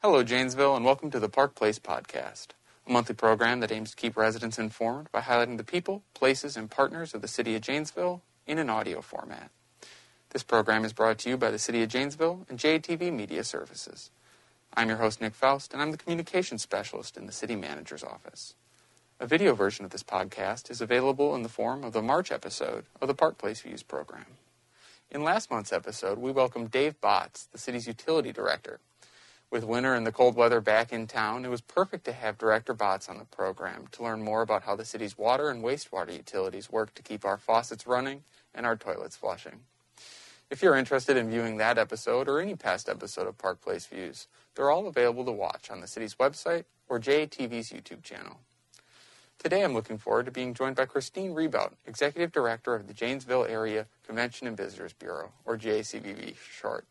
Hello, Janesville, and welcome to the Park Place Podcast, a monthly program that aims to keep residents informed by highlighting the people, places, and partners of the City of Janesville in an audio format. This program is brought to you by the City of Janesville and JATV Media Services. I'm your host, Nick Faust, and I'm the Communications Specialist in the City Manager's Office. A video version of this podcast is available in the form of the March episode of the Park Place Views program. In last month's episode, we welcomed Dave Botts, the city's utility director. With winter and the cold weather back in town, it was perfect to have Director Botts on the program to learn more about how the city's water and wastewater utilities work to keep our faucets running and our toilets flushing. If you're interested in viewing that episode or any past episode of Park Place Views, they're all available to watch on the city's website or JATV's YouTube channel. Today I'm looking forward to being joined by Christine Rebout, Executive Director of the Janesville Area Convention and Visitors Bureau, or JACVB short.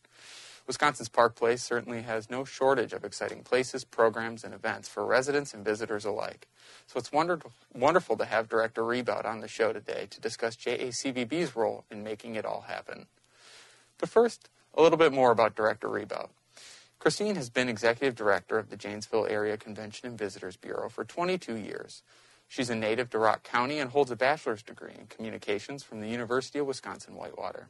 Wisconsin's Park Place certainly has no shortage of exciting places, programs, and events for residents and visitors alike. So it's wonderful, wonderful to have Director Rebout on the show today to discuss JACVB's role in making it all happen. But first, a little bit more about Director Rebout. Christine has been Executive Director of the Janesville Area Convention and Visitors Bureau for 22 years. She's a native to Rock County and holds a bachelor's degree in communications from the University of Wisconsin-Whitewater.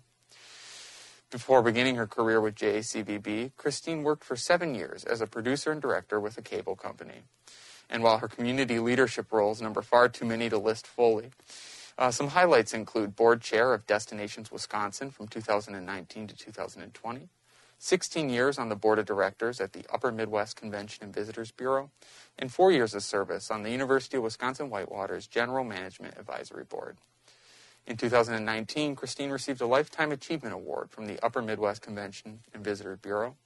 Before beginning her career with JACVB, Christine worked for seven years as a producer and director with a cable company. And while her community leadership roles number far too many to list fully, uh, some highlights include board chair of Destinations Wisconsin from 2019 to 2020, 16 years on the board of directors at the Upper Midwest Convention and Visitors Bureau, and four years of service on the University of Wisconsin Whitewater's General Management Advisory Board. In 2019, Christine received a Lifetime Achievement Award from the Upper Midwest Convention and Visitors Bureau,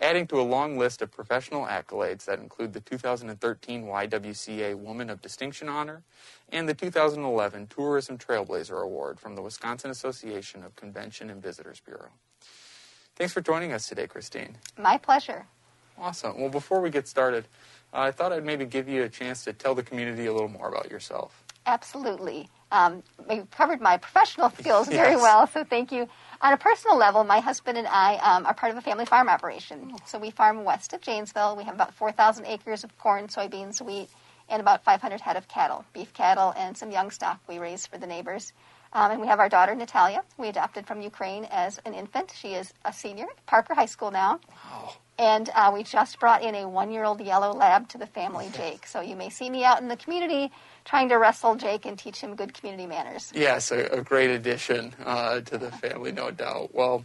adding to a long list of professional accolades that include the 2013 YWCA Woman of Distinction Honor and the 2011 Tourism Trailblazer Award from the Wisconsin Association of Convention and Visitors Bureau. Thanks for joining us today, Christine. My pleasure. Awesome. Well, before we get started, uh, I thought I'd maybe give you a chance to tell the community a little more about yourself. Absolutely. Um, you covered my professional skills very well, so thank you. On a personal level, my husband and I um, are part of a family farm operation. So we farm west of Janesville. We have about 4,000 acres of corn, soybeans, wheat, and about 500 head of cattle, beef cattle, and some young stock we raise for the neighbors. Um, and we have our daughter, Natalia. We adopted from Ukraine as an infant. She is a senior at Parker High School now. Wow. And uh, we just brought in a one year old yellow lab to the family, Jake. So you may see me out in the community trying to wrestle Jake and teach him good community manners. Yes, a, a great addition uh, to the family, no doubt. Well,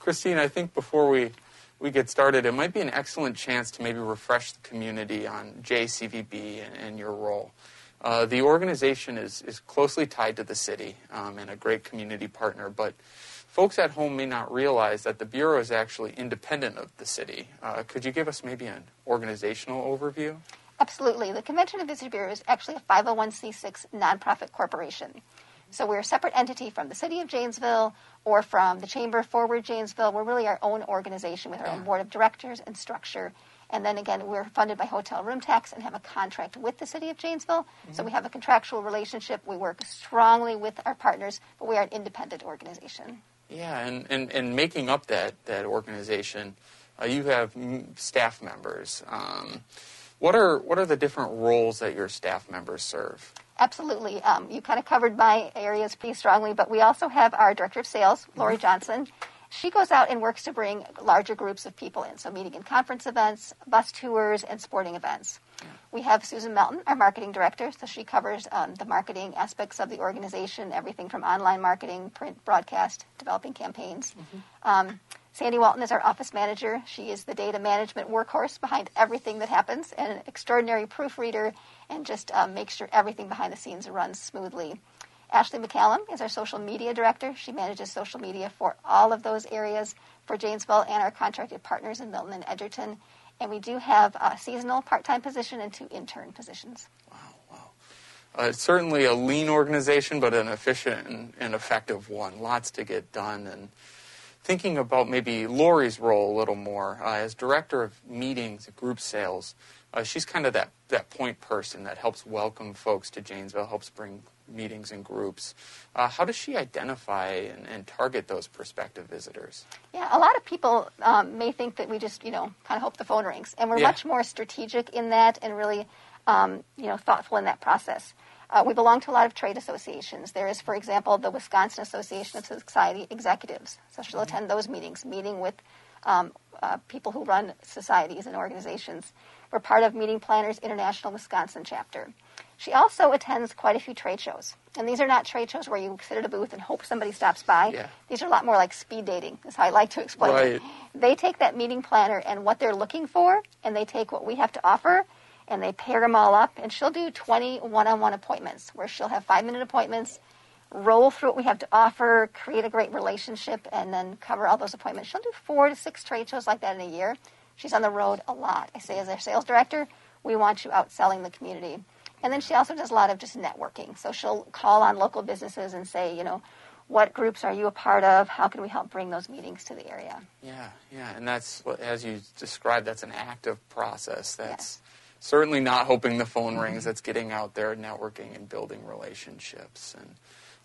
Christine, I think before we, we get started, it might be an excellent chance to maybe refresh the community on JCVB and, and your role. Uh, the organization is, is closely tied to the city um, and a great community partner, but folks at home may not realize that the Bureau is actually independent of the city. Uh, could you give us maybe an organizational overview? Absolutely. The Convention and Visitor Bureau is actually a 501c6 nonprofit corporation. So we're a separate entity from the City of Janesville or from the Chamber of Forward Janesville. We're really our own organization with our own board of directors and structure. And then again, we're funded by hotel room tax and have a contract with the City of Janesville. So we have a contractual relationship. We work strongly with our partners, but we are an independent organization. Yeah, and, and, and making up that, that organization, uh, you have staff members. Um, what are what are the different roles that your staff members serve? Absolutely. Um, you kind of covered my areas pretty strongly, but we also have our director of sales, Lori Johnson. She goes out and works to bring larger groups of people in, so meeting and conference events, bus tours, and sporting events. We have Susan Melton, our marketing director, so she covers um, the marketing aspects of the organization, everything from online marketing, print, broadcast, developing campaigns. Um, Sandy Walton is our office manager. She is the data management workhorse behind everything that happens and an extraordinary proofreader and just um, makes sure everything behind the scenes runs smoothly. Ashley McCallum is our social media director. She manages social media for all of those areas for Janesville and our contracted partners in Milton and Edgerton. And we do have a seasonal part time position and two intern positions. Wow, wow. Uh, certainly a lean organization, but an efficient and, and effective one. Lots to get done. And thinking about maybe Lori's role a little more uh, as director of meetings, group sales. Uh, she's kind of that, that point person that helps welcome folks to Janesville, helps bring meetings and groups. Uh, how does she identify and, and, target those prospective visitors? Yeah, a lot of people um, may think that we just, you know, kind of hope the phone rings, and we're yeah. much more strategic in that and really, um, you know, thoughtful in that process. Uh, we belong to a lot of trade associations. There is, for example, the Wisconsin Association of Society Executives. So she'll attend those meetings, meeting with um, uh, people who run societies and organizations. We're part of Meeting Planners International Wisconsin chapter. She also attends quite a few trade shows. And these are not trade shows where you sit at a booth and hope somebody stops by. Yeah. These are a lot more like speed dating, is how I like to explain right. it. They take that meeting planner and what they're looking for, and they take what we have to offer, and they pair them all up. And she'll do 20 one on one appointments where she'll have five minute appointments, roll through what we have to offer, create a great relationship, and then cover all those appointments. She'll do four to six trade shows like that in a year. She's on the road a lot. I say, as our sales director, we want you out selling the community. And then she also does a lot of just networking. So she'll call on local businesses and say, you know, what groups are you a part of? How can we help bring those meetings to the area? Yeah, yeah, and that's as you described. That's an active process. That's certainly not hoping the phone rings. That's getting out there, networking, and building relationships. And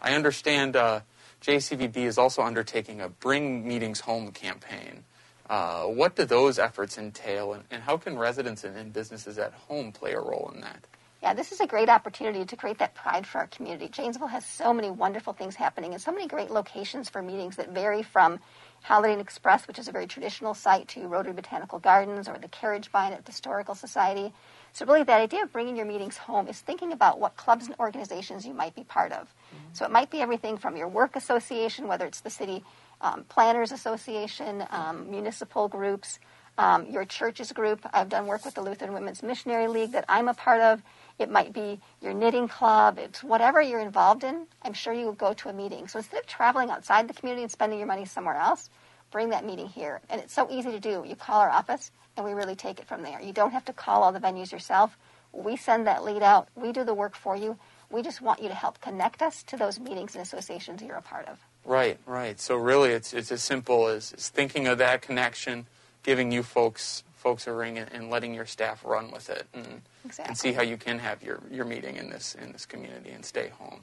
I understand uh, JCVB is also undertaking a Bring Meetings Home campaign. Uh, what do those efforts entail, and, and how can residents and, and businesses at home play a role in that? Yeah, this is a great opportunity to create that pride for our community. Janesville has so many wonderful things happening and so many great locations for meetings that vary from Holiday Inn Express, which is a very traditional site, to Rotary Botanical Gardens or the Carriage Vine at the Historical Society. So, really, that idea of bringing your meetings home is thinking about what clubs and organizations you might be part of. Mm-hmm. So, it might be everything from your work association, whether it's the City um, Planners Association, um, municipal groups, um, your church's group. I've done work with the Lutheran Women's Missionary League that I'm a part of. It might be your knitting club. It's whatever you're involved in. I'm sure you will go to a meeting. So instead of traveling outside the community and spending your money somewhere else, bring that meeting here. And it's so easy to do. You call our office, and we really take it from there. You don't have to call all the venues yourself. We send that lead out. We do the work for you. We just want you to help connect us to those meetings and associations you're a part of. Right, right. So really, it's it's as simple as, as thinking of that connection, giving you folks folks a ring, and, and letting your staff run with it, and, exactly. and see how you can have your, your meeting in this in this community and stay home.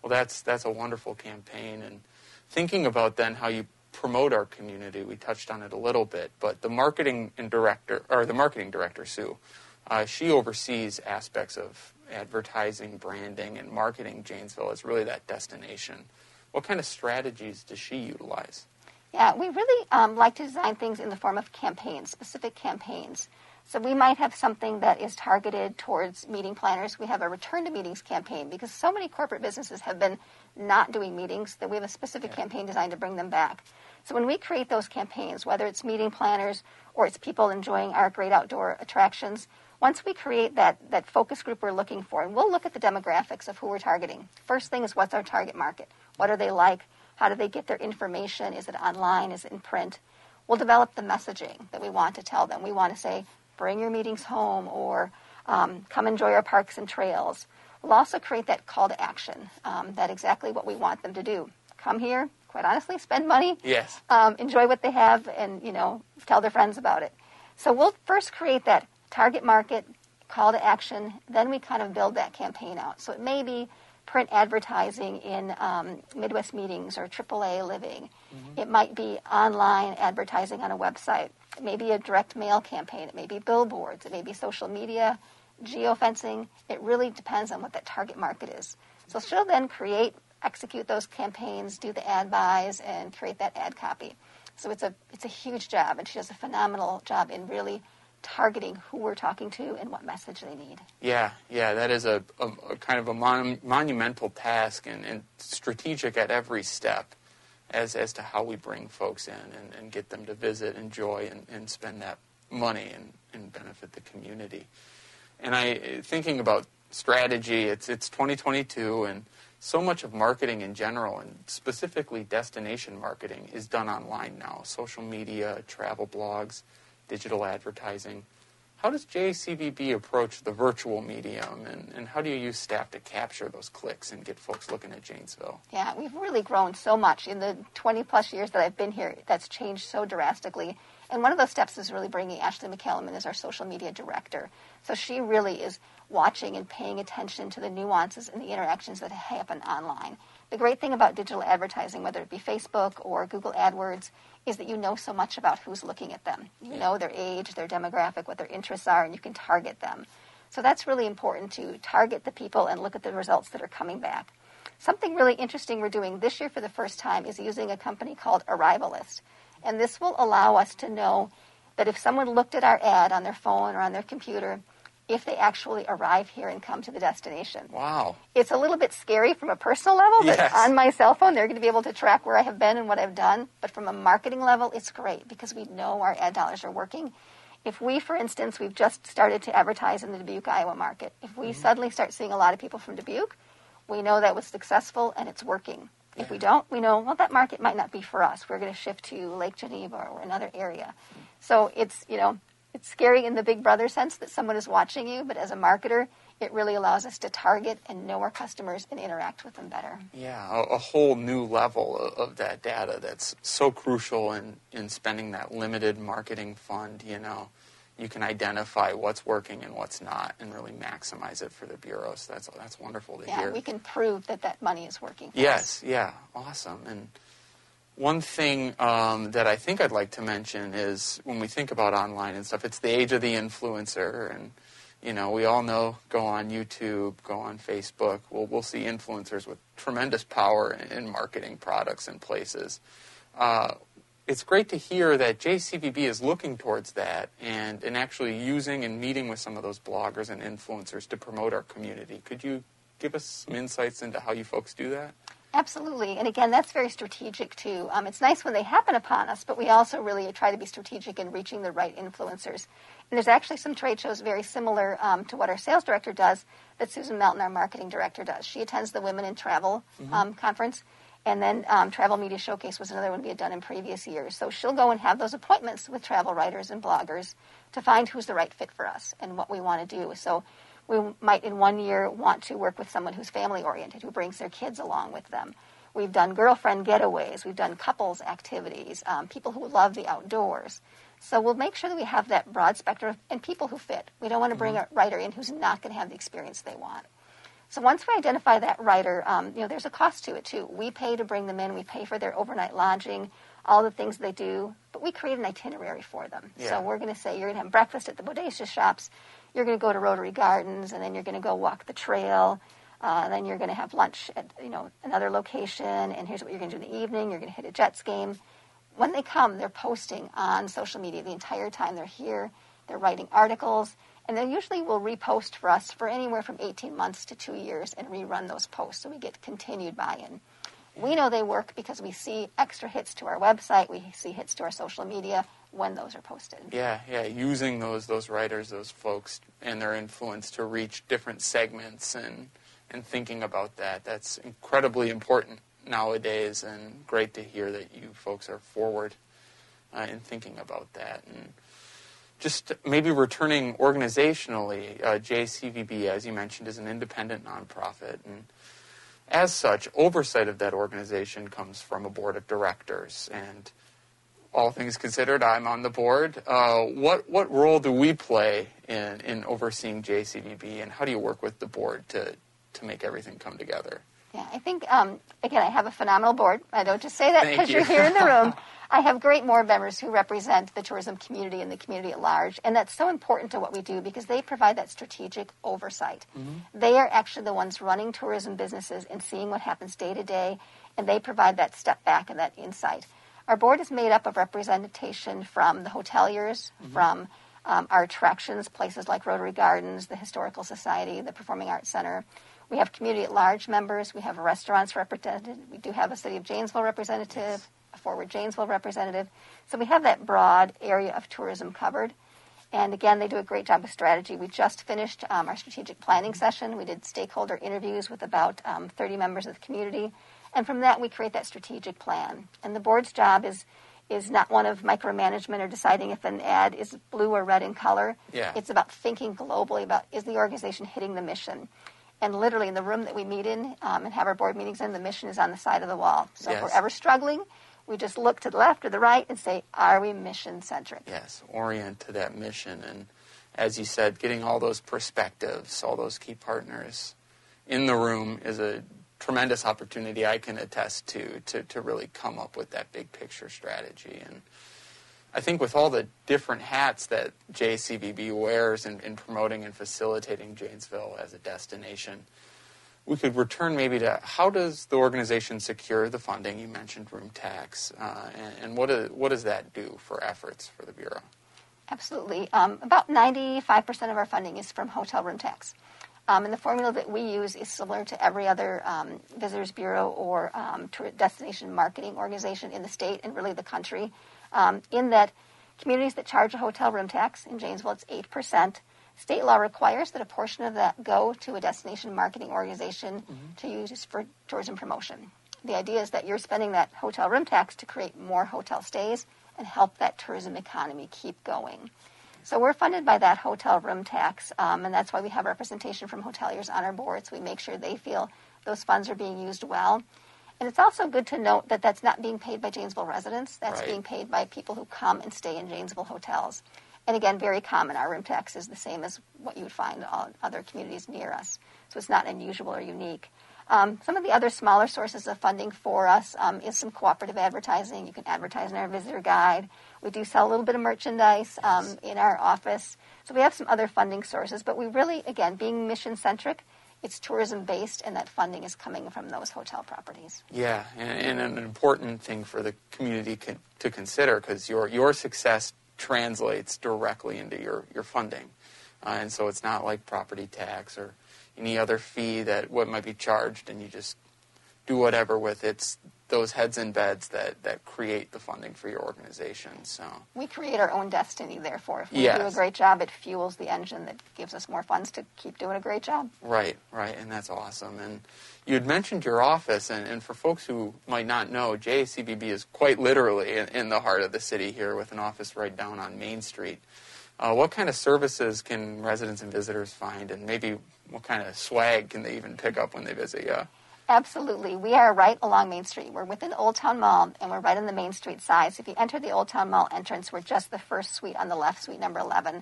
Well, that's that's a wonderful campaign, and thinking about then how you promote our community. We touched on it a little bit, but the marketing and director, or the marketing director, Sue, uh, she oversees aspects of advertising, branding, and marketing Janesville as really that destination. What kind of strategies does she utilize? Yeah, we really um, like to design things in the form of campaigns, specific campaigns. So we might have something that is targeted towards meeting planners. We have a return to meetings campaign because so many corporate businesses have been not doing meetings that we have a specific yeah. campaign designed to bring them back. So when we create those campaigns, whether it's meeting planners or it's people enjoying our great outdoor attractions, once we create that, that focus group we're looking for, and we'll look at the demographics of who we're targeting. First thing is what's our target market? What are they like? How do they get their information? Is it online? Is it in print? We'll develop the messaging that we want to tell them. We want to say, bring your meetings home or um, come enjoy our parks and trails. We'll also create that call to action, um, that exactly what we want them to do. Come here, quite honestly, spend money. Yes. Um, enjoy what they have and, you know, tell their friends about it. So we'll first create that target market, call to action, then we kind of build that campaign out. So it may be print advertising in um, Midwest meetings or AAA living. Mm-hmm. It might be online advertising on a website. It may be a direct mail campaign. It may be billboards. It may be social media, geofencing. It really depends on what that target market is. So she'll then create, execute those campaigns, do the ad buys, and create that ad copy. So it's a it's a huge job, and she does a phenomenal job in really targeting who we're talking to and what message they need. Yeah, yeah, that is a, a, a kind of a mon- monumental task and, and, strategic at every step as, as to how we bring folks in and, and get them to visit, enjoy, and, and spend that money and, and benefit the community. And I, thinking about strategy, it's, it's 2022 and so much of marketing in general and specifically destination marketing is done online now social media, travel blogs digital advertising. How does JCVB approach the virtual medium, and, and how do you use staff to capture those clicks and get folks looking at Janesville? Yeah, we've really grown so much in the 20 plus years that I've been here. That's changed so drastically. And one of those steps is really bringing Ashley McCallum in as our social media director. So she really is watching and paying attention to the nuances and the interactions that happen online. The great thing about digital advertising, whether it be Facebook or Google AdWords, is that you know so much about who's looking at them. You know their age, their demographic, what their interests are, and you can target them. So that's really important to target the people and look at the results that are coming back. Something really interesting we're doing this year for the first time is using a company called Arrivalist. And this will allow us to know that if someone looked at our ad on their phone or on their computer, if they actually arrive here and come to the destination. Wow. It's a little bit scary from a personal level that Yes. on my cell phone they're going to be able to track where I have been and what I've done. But from a marketing level, it's great because we know our ad dollars are working. If we, for instance, we've just started to advertise in the Dubuque, Iowa market, if we mm-hmm. suddenly start seeing a lot of people from Dubuque, we know that was successful and it's working. If we don't, we know, well, that market might not be for us. We're going to shift to Lake Geneva or another area. So it's, you know, it's scary in the big brother sense that someone is watching you, but as a marketer, it really allows us to target and know our customers and interact with them better. Yeah, a, a whole new level of, that data that's so crucial in, in spending that limited marketing fund. You know, you can identify what's working and what's not, and really maximize it for the bureau. So that's that's wonderful to Yeah, hear. Yeah, we can prove that that money is working. For us. Yes, yeah, awesome. And one thing um, that I think I'd like to mention is when we think about online and stuff, it's the age of the influencer, and you know we all know go on YouTube, go on Facebook. We'll we'll see influencers with tremendous power in, in marketing products and places. Uh, it's great to hear that JCVB is looking towards that and, and actually using and meeting with some of those bloggers and influencers to promote our community. Could you give us some insights into how you folks do that? Absolutely. And again, that's very strategic too. Um, it's nice when they happen upon us, but we also really try to be strategic in reaching the right influencers. And there's actually some trade shows very similar um, to what our sales director does that Susan Melton, our marketing director, does. She attends the Women in Travel um, conference. And then um, Travel Media Showcase was another one we had done in previous years. So she'll go and have those appointments with travel writers and bloggers to find who's the right fit for us and what we want to do. So we might in one year want to work with someone who's family oriented, who brings their kids along with them. We've done girlfriend getaways, we've done couples activities, um, people who love the outdoors. So we'll make sure that we have that broad spectrum and people who fit. We don't want to bring a writer in who's not going to have the experience they want. So once we identify that writer, um, you know, there's a cost to it too. We pay to bring them in. We pay for their overnight lodging, all the things they do, but we create an itinerary for them. Yeah. So we're going to say you're going to have breakfast at the Bodacious shops, you're going to go to Rotary Gardens, and then you're going to go walk the trail. Uh, then you're going to have lunch at you know another location, and here's what you're going to do in the evening. You're going to hit a Jets game. When they come, they're posting on social media the entire time they're here. They're writing articles, and they usually will repost for us for anywhere from 18 months to two years and rerun those posts, so we get continued buy-in. We know they work because we see extra hits to our website, we see hits to our social media when those are posted. Yeah, yeah, using those those writers, those folks, and their influence to reach different segments and and thinking about that. That's incredibly important nowadays, and great to hear that you folks are forward uh, in thinking about that. And just maybe returning organizationally, uh, JCVB, as you mentioned, is an independent nonprofit, and as such, oversight of that organization comes from a board of directors and all things considered, I'm on the board. Uh, what what role do we play in in overseeing JCVB, and how do you work with the board to to make everything come together? Yeah, I think, um, again, I have a phenomenal board. I don't just say that because you. you're here in the room. I have great board members who represent the tourism community and the community at large. And that's so important to what we do because they provide that strategic oversight. They are actually the ones running tourism businesses and seeing what happens day to day, and they provide that step back and that insight. Our board is made up of representation from the hoteliers, from um, our attractions, places like Rotary Gardens, the Historical Society, the Performing Arts Center. We have community at large members. We have restaurants represented. We do have a City of Janesville representative, a Forward Janesville representative. So we have that broad area of tourism covered. And again, they do a great job of strategy. We just finished um, our strategic planning session. We did stakeholder interviews with about um, 30 members of the community. And from that, we create that strategic plan. And the board's job is is not one of micromanagement or deciding if an ad is blue or red in color. Yeah. It's about thinking globally about is the organization hitting the mission? And literally in the room that we meet in um, and have our board meetings in, the mission is on the side of the wall. So if we're ever struggling, we just look to the left or the right and say, are we mission centric? Yes, orient to that mission. And as you said, getting all those perspectives, all those key partners in the room is a tremendous opportunity I can attest to, to, to really come up with that big picture strategy. And I think with all the different hats that JCVB wears in, in promoting and facilitating Janesville as a destination, we could return maybe to how does the organization secure the funding? You mentioned room tax, uh, and, and what, do, what does that do for efforts for the Bureau? Absolutely. Um, about 95% of our funding is from hotel room tax. Um, and the formula that we use is similar to every other um, Visitors Bureau or um, destination marketing organization in the state and really the country, um, in that communities that charge a hotel room tax, in Janesville it's 8%. State law requires that a portion of that go to a destination marketing organization to use for tourism promotion. The idea is that you're spending that hotel room tax to create more hotel stays and help that tourism economy keep going. So we're funded by that hotel room tax, um, and that's why we have representation from hoteliers on our boards. We make sure they feel those funds are being used well. And it's also good to note that that's not being paid by Janesville residents. That's Right. being paid by people who come and stay in Janesville hotels. And again, very common. Our room tax is the same as what you would find in all other communities near us. So it's not unusual or unique. Um, some of the other smaller sources of funding for us um, is some cooperative advertising. You can advertise in our visitor guide. We do sell a little bit of merchandise um, in our office. So we have some other funding sources, but we really, again, being mission centric, it's tourism based, and that funding is coming from those hotel properties. Yeah, and, and an important thing for the community con- to consider because your your success translates directly into your your funding, uh, and so it's not like property tax or any other fee that what might be charged, and you just do whatever with it. It's those heads and beds that that create the funding for your organization. So We create our own destiny, therefore. If we do a great job, it fuels the engine that gives us more funds to keep doing a great job. Right, right, and that's awesome. And you had mentioned your office, and, and for folks who might not know, JCVB is quite literally in, in the heart of the city here with an office right down on Main Street. Uh, what kind of services can residents and visitors find, and maybe what kind of swag can they even pick up when they visit you? Absolutely. We are right along Main Street. We're within Old Town Mall, and we're right on the Main Street side. So if you enter the Old Town Mall entrance, we're just the first suite on the left, suite number 11.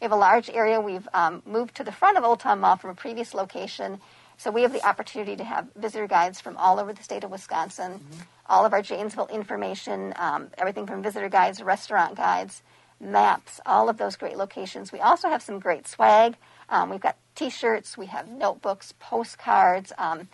We have a large area. We've um, moved to the front of Old Town Mall from a previous location. So we have the opportunity to have visitor guides from all over the state of Wisconsin, all of our Janesville information, um, everything from visitor guides, restaurant guides, maps, all of those great locations. We also have some great swag. Um, we've got T-shirts, we have notebooks, postcards, um,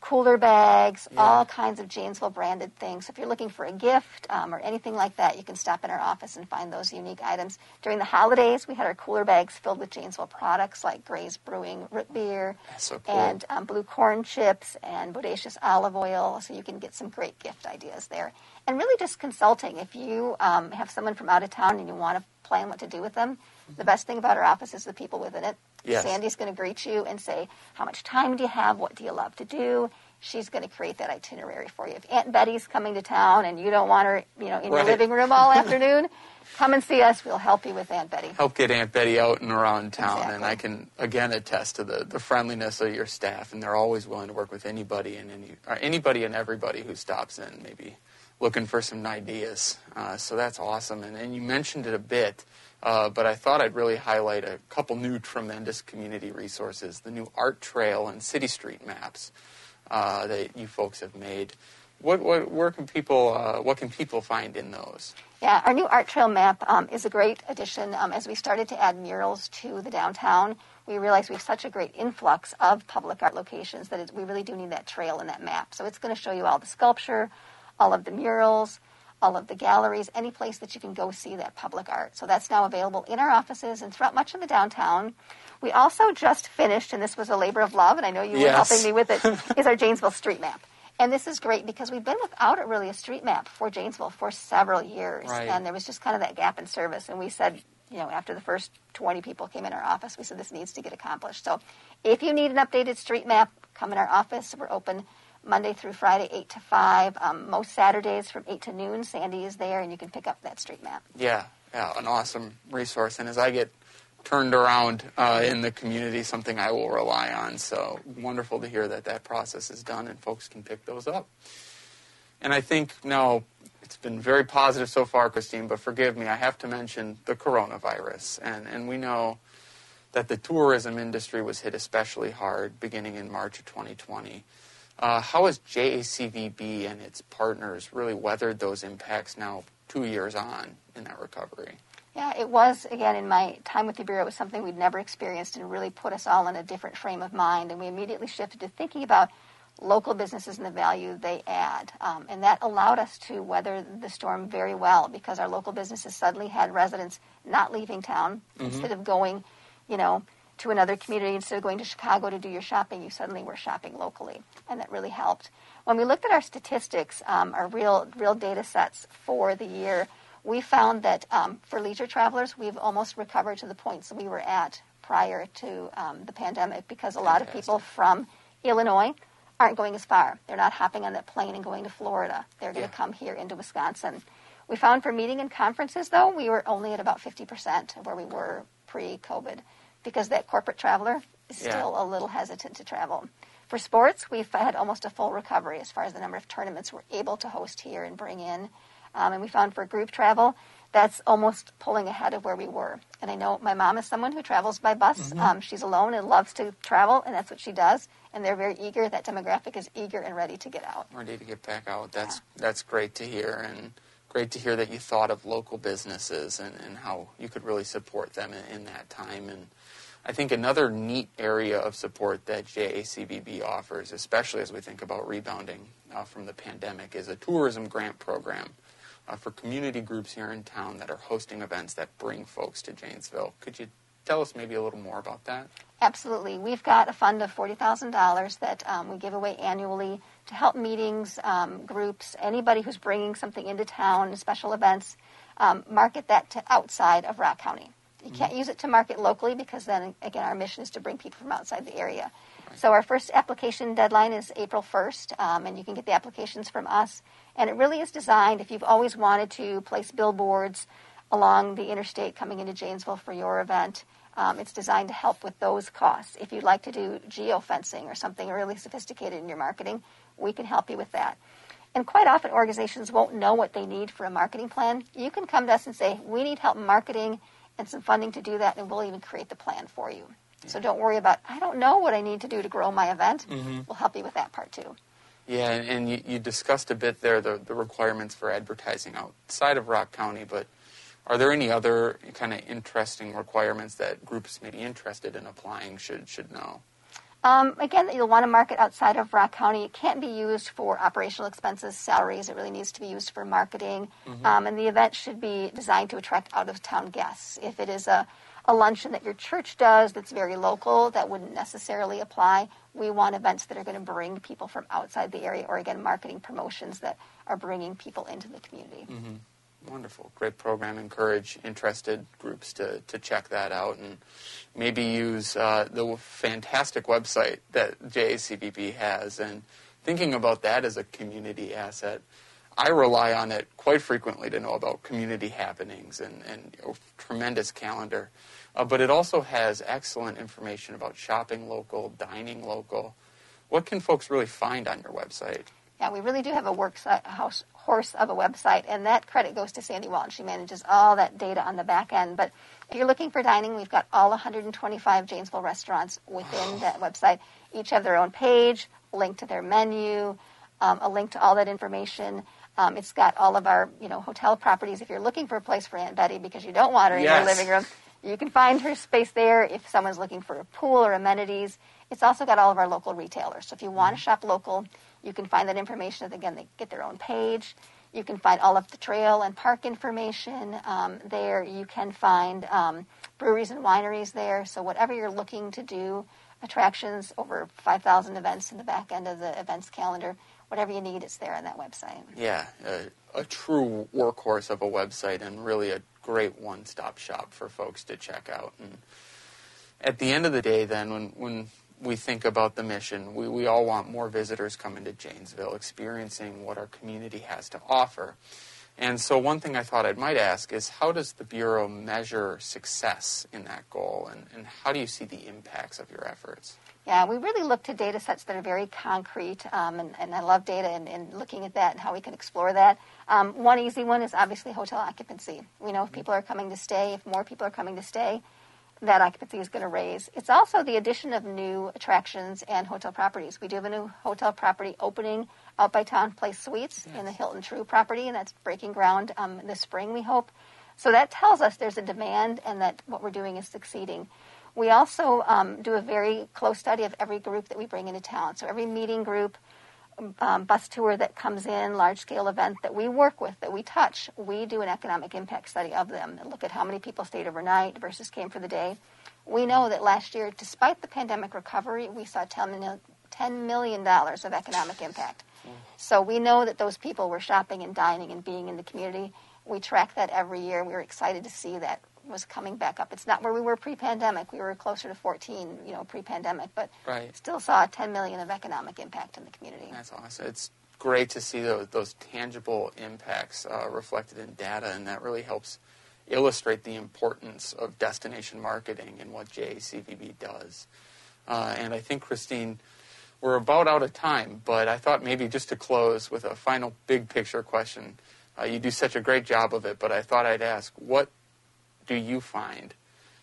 cooler bags, Yeah. all kinds of Janesville branded things. So if you're looking for a gift um, or anything like that, you can stop in our office and find those unique items. During the holidays, we had our cooler bags filled with Janesville products like Gray's Brewing root beer so cool. and um, blue corn chips and bodacious olive oil. So you can get some great gift ideas there. And really just consulting. If you um, have someone from out of town and you want to plan what to do with them, the best thing about our office is the people within it. Yes. Sandy's going to greet you and say, How much time do you have? What do you love to do? She's going to create that itinerary for you. If Aunt Betty's coming to town and you don't want her, you know, in Right. your living room all afternoon, come and see us. We'll help you with Aunt Betty. help get Aunt Betty out and around town. And I can again attest to the, the friendliness of your staff, and they're always willing to work with anybody and any or anybody and everybody who stops in, maybe looking for some ideas. Uh, so that's awesome. And, and you mentioned it a bit, uh, but I thought I'd really highlight a couple new tremendous community resources: the new art trail and city street maps uh, that you folks have made. What, what, where can people, uh, what can people find in those? Yeah, our new art trail map um, is a great addition. Um, as we started to add murals to the downtown, we realized we have such a great influx of public art locations that it, we really do need that trail and that map. So it's going to show you all the sculpture, all of the murals, all of the galleries, any place that you can go see that public art. So that's now available in our offices and throughout much of the downtown. We also just finished, and this was a labor of love, and I know you were helping me with it, is our Janesville street map. And this is great because we've been without a, really a street map for Janesville for several years. Right. And there was just kind of that gap in service. And we said, you know, after the first 20 people came in our office, we said this needs to get accomplished. So if you need an updated street map, come in our office. We're open Monday through Friday, 8 to 5. Um, most Saturdays from 8 to noon, Sandy is there, and you can pick up that street map. Yeah, yeah, an awesome resource. And as I get turned around uh, in the community, something I will rely on. So wonderful to hear that that process is done and folks can pick those up. And I think now it's been very positive so far, Christine, but forgive me, I have to mention the coronavirus. And, and we know that the tourism industry was hit especially hard beginning in March of 2020. Uh, how has JACVB and its partners really weathered those impacts now two years on in that recovery? Yeah, it was, again, in my time with the Bureau, it was something we'd never experienced and really put us all in a different frame of mind. And we immediately shifted to thinking about local businesses and the value they add. Um, and that allowed us to weather the storm very well because our local businesses suddenly had residents not leaving town. Mm-hmm. Instead of going, you know, to another community, instead of going to Chicago to do your shopping, you suddenly were shopping locally. And that really helped. When we looked at our statistics, um, our real, real data sets for the year, we found that um, for leisure travelers, we've almost recovered to the points we were at prior to um, the pandemic because a lot of people from Illinois aren't going as far. They're not hopping on that plane and going to Florida. They're going to yeah. come here into Wisconsin. We found for meeting and conferences, though, we were only at about 50% of where we were pre COVID because that corporate traveler is yeah. still a little hesitant to travel. For sports, we've had almost a full recovery as far as the number of tournaments we're able to host here and bring in. Um, and we found for group travel, that's almost pulling ahead of where we were. And I know my mom is someone who travels by bus. Mm-hmm. Um, she's alone and loves to travel, and that's what she does. And they're very eager. That demographic is eager and ready to get out. Ready to get back out. That's yeah. that's great to hear, and great to hear that you thought of local businesses and, and how you could really support them in, in that time. And I think another neat area of support that JACVB offers, especially as we think about rebounding uh, from the pandemic, is a tourism grant program uh, for community groups here in town that are hosting events that bring folks to Janesville. Could you tell us maybe a little more about that? Absolutely. We've got a fund of $40,000 that um, we give away annually to help meetings, um, groups, anybody who's bringing something into town, special events, um, market that to outside of Rock County. You can't use it to market locally because then, again, our mission is to bring people from outside the area. So our first application deadline is April 1st, um, and you can get the applications from us. And it really is designed if you've always wanted to place billboards along the interstate coming into Janesville for your event. Um, it's designed to help with those costs. If you'd like to do geofencing or something really sophisticated in your marketing, we can help you with that. And quite often, organizations won't know what they need for a marketing plan. You can come to us and say, We need help marketing and some funding to do that, and we'll even create the plan for you. So don't worry about, I don't know what I need to do to grow my event. Mm-hmm. We'll help you with that part too. Yeah, and, and you, you, discussed a bit there the, the requirements for advertising outside of Rock County, but are there any other kind of interesting requirements that groups may be interested in applying should, should know? Um, again, you'll want to market outside of Rock County. It can't be used for operational expenses, salaries. It really needs to be used for marketing. Mm-hmm. Um, and the event should be designed to attract out of town guests. If it is a a luncheon that your church does that's very local that wouldn't necessarily apply. We want events that are going to bring people from outside the area or, again, marketing promotions that are bringing people into the community. Mm-hmm. Wonderful. Great program. Encourage interested groups to, to check that out and maybe use uh, the fantastic website that JACVB has. And thinking about that as a community asset, I rely on it quite frequently to know about community happenings and, and a tremendous calendar. Uh, but it also has excellent information about shopping local, dining local. What can folks really find on your website? Yeah, we really do have a work house horse of a website, and that credit goes to Sandy Walton. She manages all that data on the back end. But if you're looking for dining, we've got all 125 Janesville restaurants within that website. Each have their own page, link to their menu, um, a link to all that information. Um, it's got all of our, you know, hotel properties. If you're looking for a place for Aunt Betty because you don't want her yes. in your living room, you can find her space there. If someone's looking for a pool or amenities, it's also got all of our local retailers. So if you want to shop local, you can find that information. Again, they get their own page. You can find all of the trail and park information um, there. You can find um, breweries and wineries there. So whatever you're looking to do, attractions, over 5,000 events in the back end of the events calendar whatever you need, it's there on that website. Yeah, a, a true workhorse of a website and really a great one-stop shop for folks to check out. And at the end of the day, then, when when we think about the mission, we, we all want more visitors coming to Janesville, experiencing what our community has to offer. And so, one thing I thought I might ask is how does the Bureau measure success in that goal, and, and how do you see the impacts of your efforts? Yeah, we really look to data sets that are very concrete, um, and, and, I love data and, and, looking at that and how we can explore that. Um, one easy one is obviously hotel occupancy. We know if people are coming to stay, if more people are coming to stay, that occupancy is going to raise. It's also the addition of new attractions and hotel properties. We do have a new hotel property opening out by TownePlace Suites yes. in the Hilton Tru property, and that's breaking ground um, this spring, we hope. So that tells us there's a demand and that what we're doing is succeeding. We also um, do a very close study of every group that we bring into town. So every meeting group, um, bus tour that comes in, large scale event that we work with, that we touch, we do an economic impact study of them and look at how many people stayed overnight versus came for the day. We know that last year, despite the pandemic recovery, we saw $10 million of economic impact. So we know that those people were shopping and dining and being in the community. We track that every year. We were excited to see that was coming back up. It's not where we were pre-pandemic. We were closer to 14, you know, pre-pandemic, but right. still saw 10 million of economic impact in the community. That's awesome. It's great to see those, those tangible impacts uh, reflected in data, and that really helps illustrate the importance of destination marketing and what JACVB does. Uh, and I think Christine we're about out of time, but I thought maybe just to close with a final big picture question. Uh, you do such a great job of it, but I thought I'd ask what do you find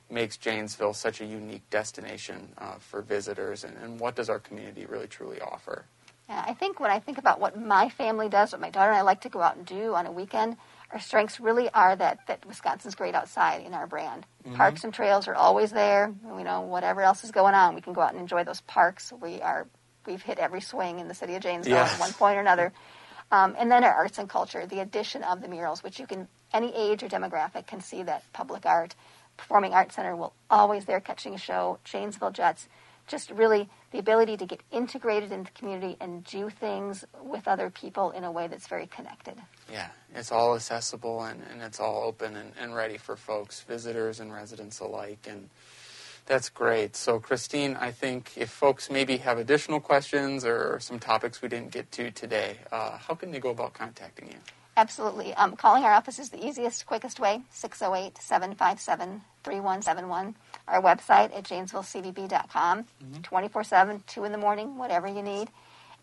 makes Janesville such a unique destination uh, for visitors, and, and, what does our community really truly offer? Yeah, I think when I think about what my family does, what my daughter and I like to go out and do on a weekend, our strengths really are that, that Wisconsin's great outside in our brand. Mm-hmm. Parks and trails are always there. You know, whatever else is going on, we can go out and enjoy those parks. We are we've hit every swing in the city of Janesville yes. at one point or another. Um, and then our arts and culture, the addition of the murals, which you can, any age or demographic can see that public art, performing arts center will always there catching a show, Janesville Jets, just really the ability to get integrated into the community and do things with other people in a way that's very connected. Yeah, it's all accessible and, and it's all open and, and ready for folks, visitors and residents alike. And that's great. So, Christine, I think if folks maybe have additional questions or some topics we didn't get to today, uh, how can they go about contacting you? Absolutely. Um, calling our office is the easiest, quickest way 608 757 3171. Our website at janesvillecvb.com, mm-hmm. 24 7, 2 in the morning, whatever you need.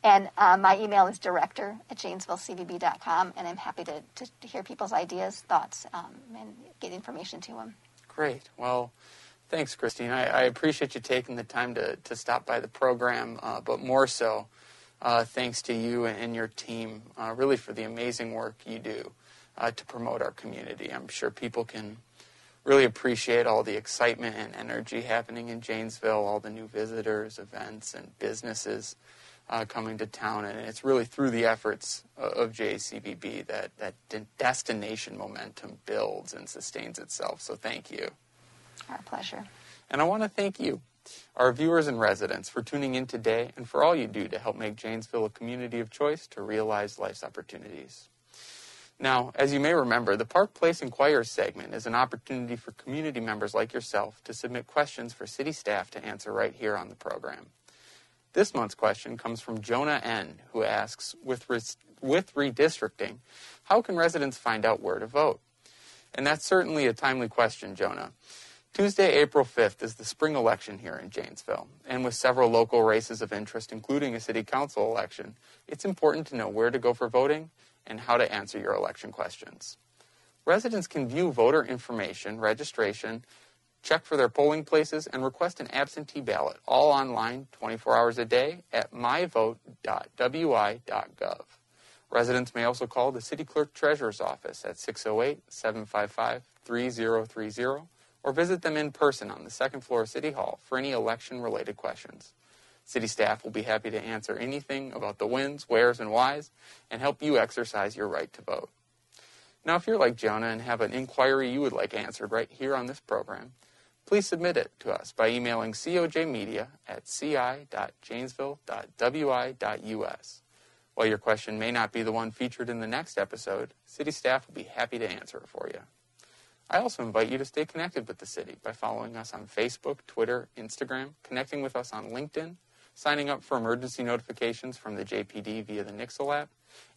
And uh, my email is director at janesvillecvb.com, and I'm happy to, to, to hear people's ideas, thoughts, um, and get information to them. Great. Well, Thanks, Christine. I, I, appreciate you taking the time to, to stop by the program, uh, but more so, uh, thanks to you and your team, uh, really for the amazing work you do uh, to promote our community. I'm sure people can really appreciate all the excitement and energy happening in Janesville, all the new visitors, events, and businesses uh, coming to town, and it's really through the efforts of JACVB that that destination momentum builds and sustains itself. So, thank you. Our pleasure. And I want to thank you, our viewers and residents, for tuning in today and for all you do to help make Janesville a community of choice to realize life's opportunities. Now, as you may remember, the Park Place Inquirer segment is an opportunity for community members like yourself to submit questions for city staff to answer right here on the program. This month's question comes from Jonah N., who asks, with, with redistricting, how can residents find out where to vote? And that's certainly a timely question, Jonah. Tuesday, April 5th is the spring election here in Janesville, and with several local races of interest, including a city council election, it's important to know where to go for voting and how to answer your election questions. Residents can view voter information, registration, check for their polling places, and request an absentee ballot all online 24 hours a day at myvote.wi.gov. Residents may also call the City Clerk Treasurer's Office at 608 755 3030 or visit them in person on the second floor of City Hall for any election related questions. City staff will be happy to answer anything about the whens, wheres, and whys and help you exercise your right to vote. Now, if you're like Jonah and have an inquiry you would like answered right here on this program, please submit it to us by emailing cojmedia at ci.janesville.wi.us. While your question may not be the one featured in the next episode, City staff will be happy to answer it for you. I also invite you to stay connected with the city by following us on Facebook, Twitter, Instagram, connecting with us on LinkedIn, signing up for emergency notifications from the JPD via the Nixle app,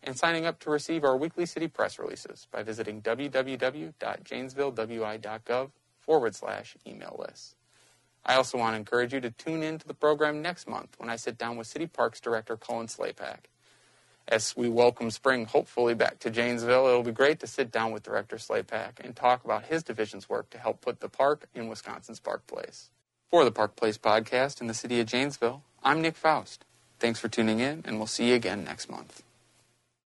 and signing up to receive our weekly city press releases by visiting www.janesvillewi.gov forward slash email list. I also want to encourage you to tune in to the program next month when I sit down with City Parks Director Cullen Slapak. As we welcome spring hopefully back to Janesville, it'll be great to sit down with Director Slapak and talk about his division's work to help put the park in Wisconsin's Park Place. For the Park Place podcast in the city of Janesville, I'm Nick Faust. Thanks for tuning in, and we'll see you again next month.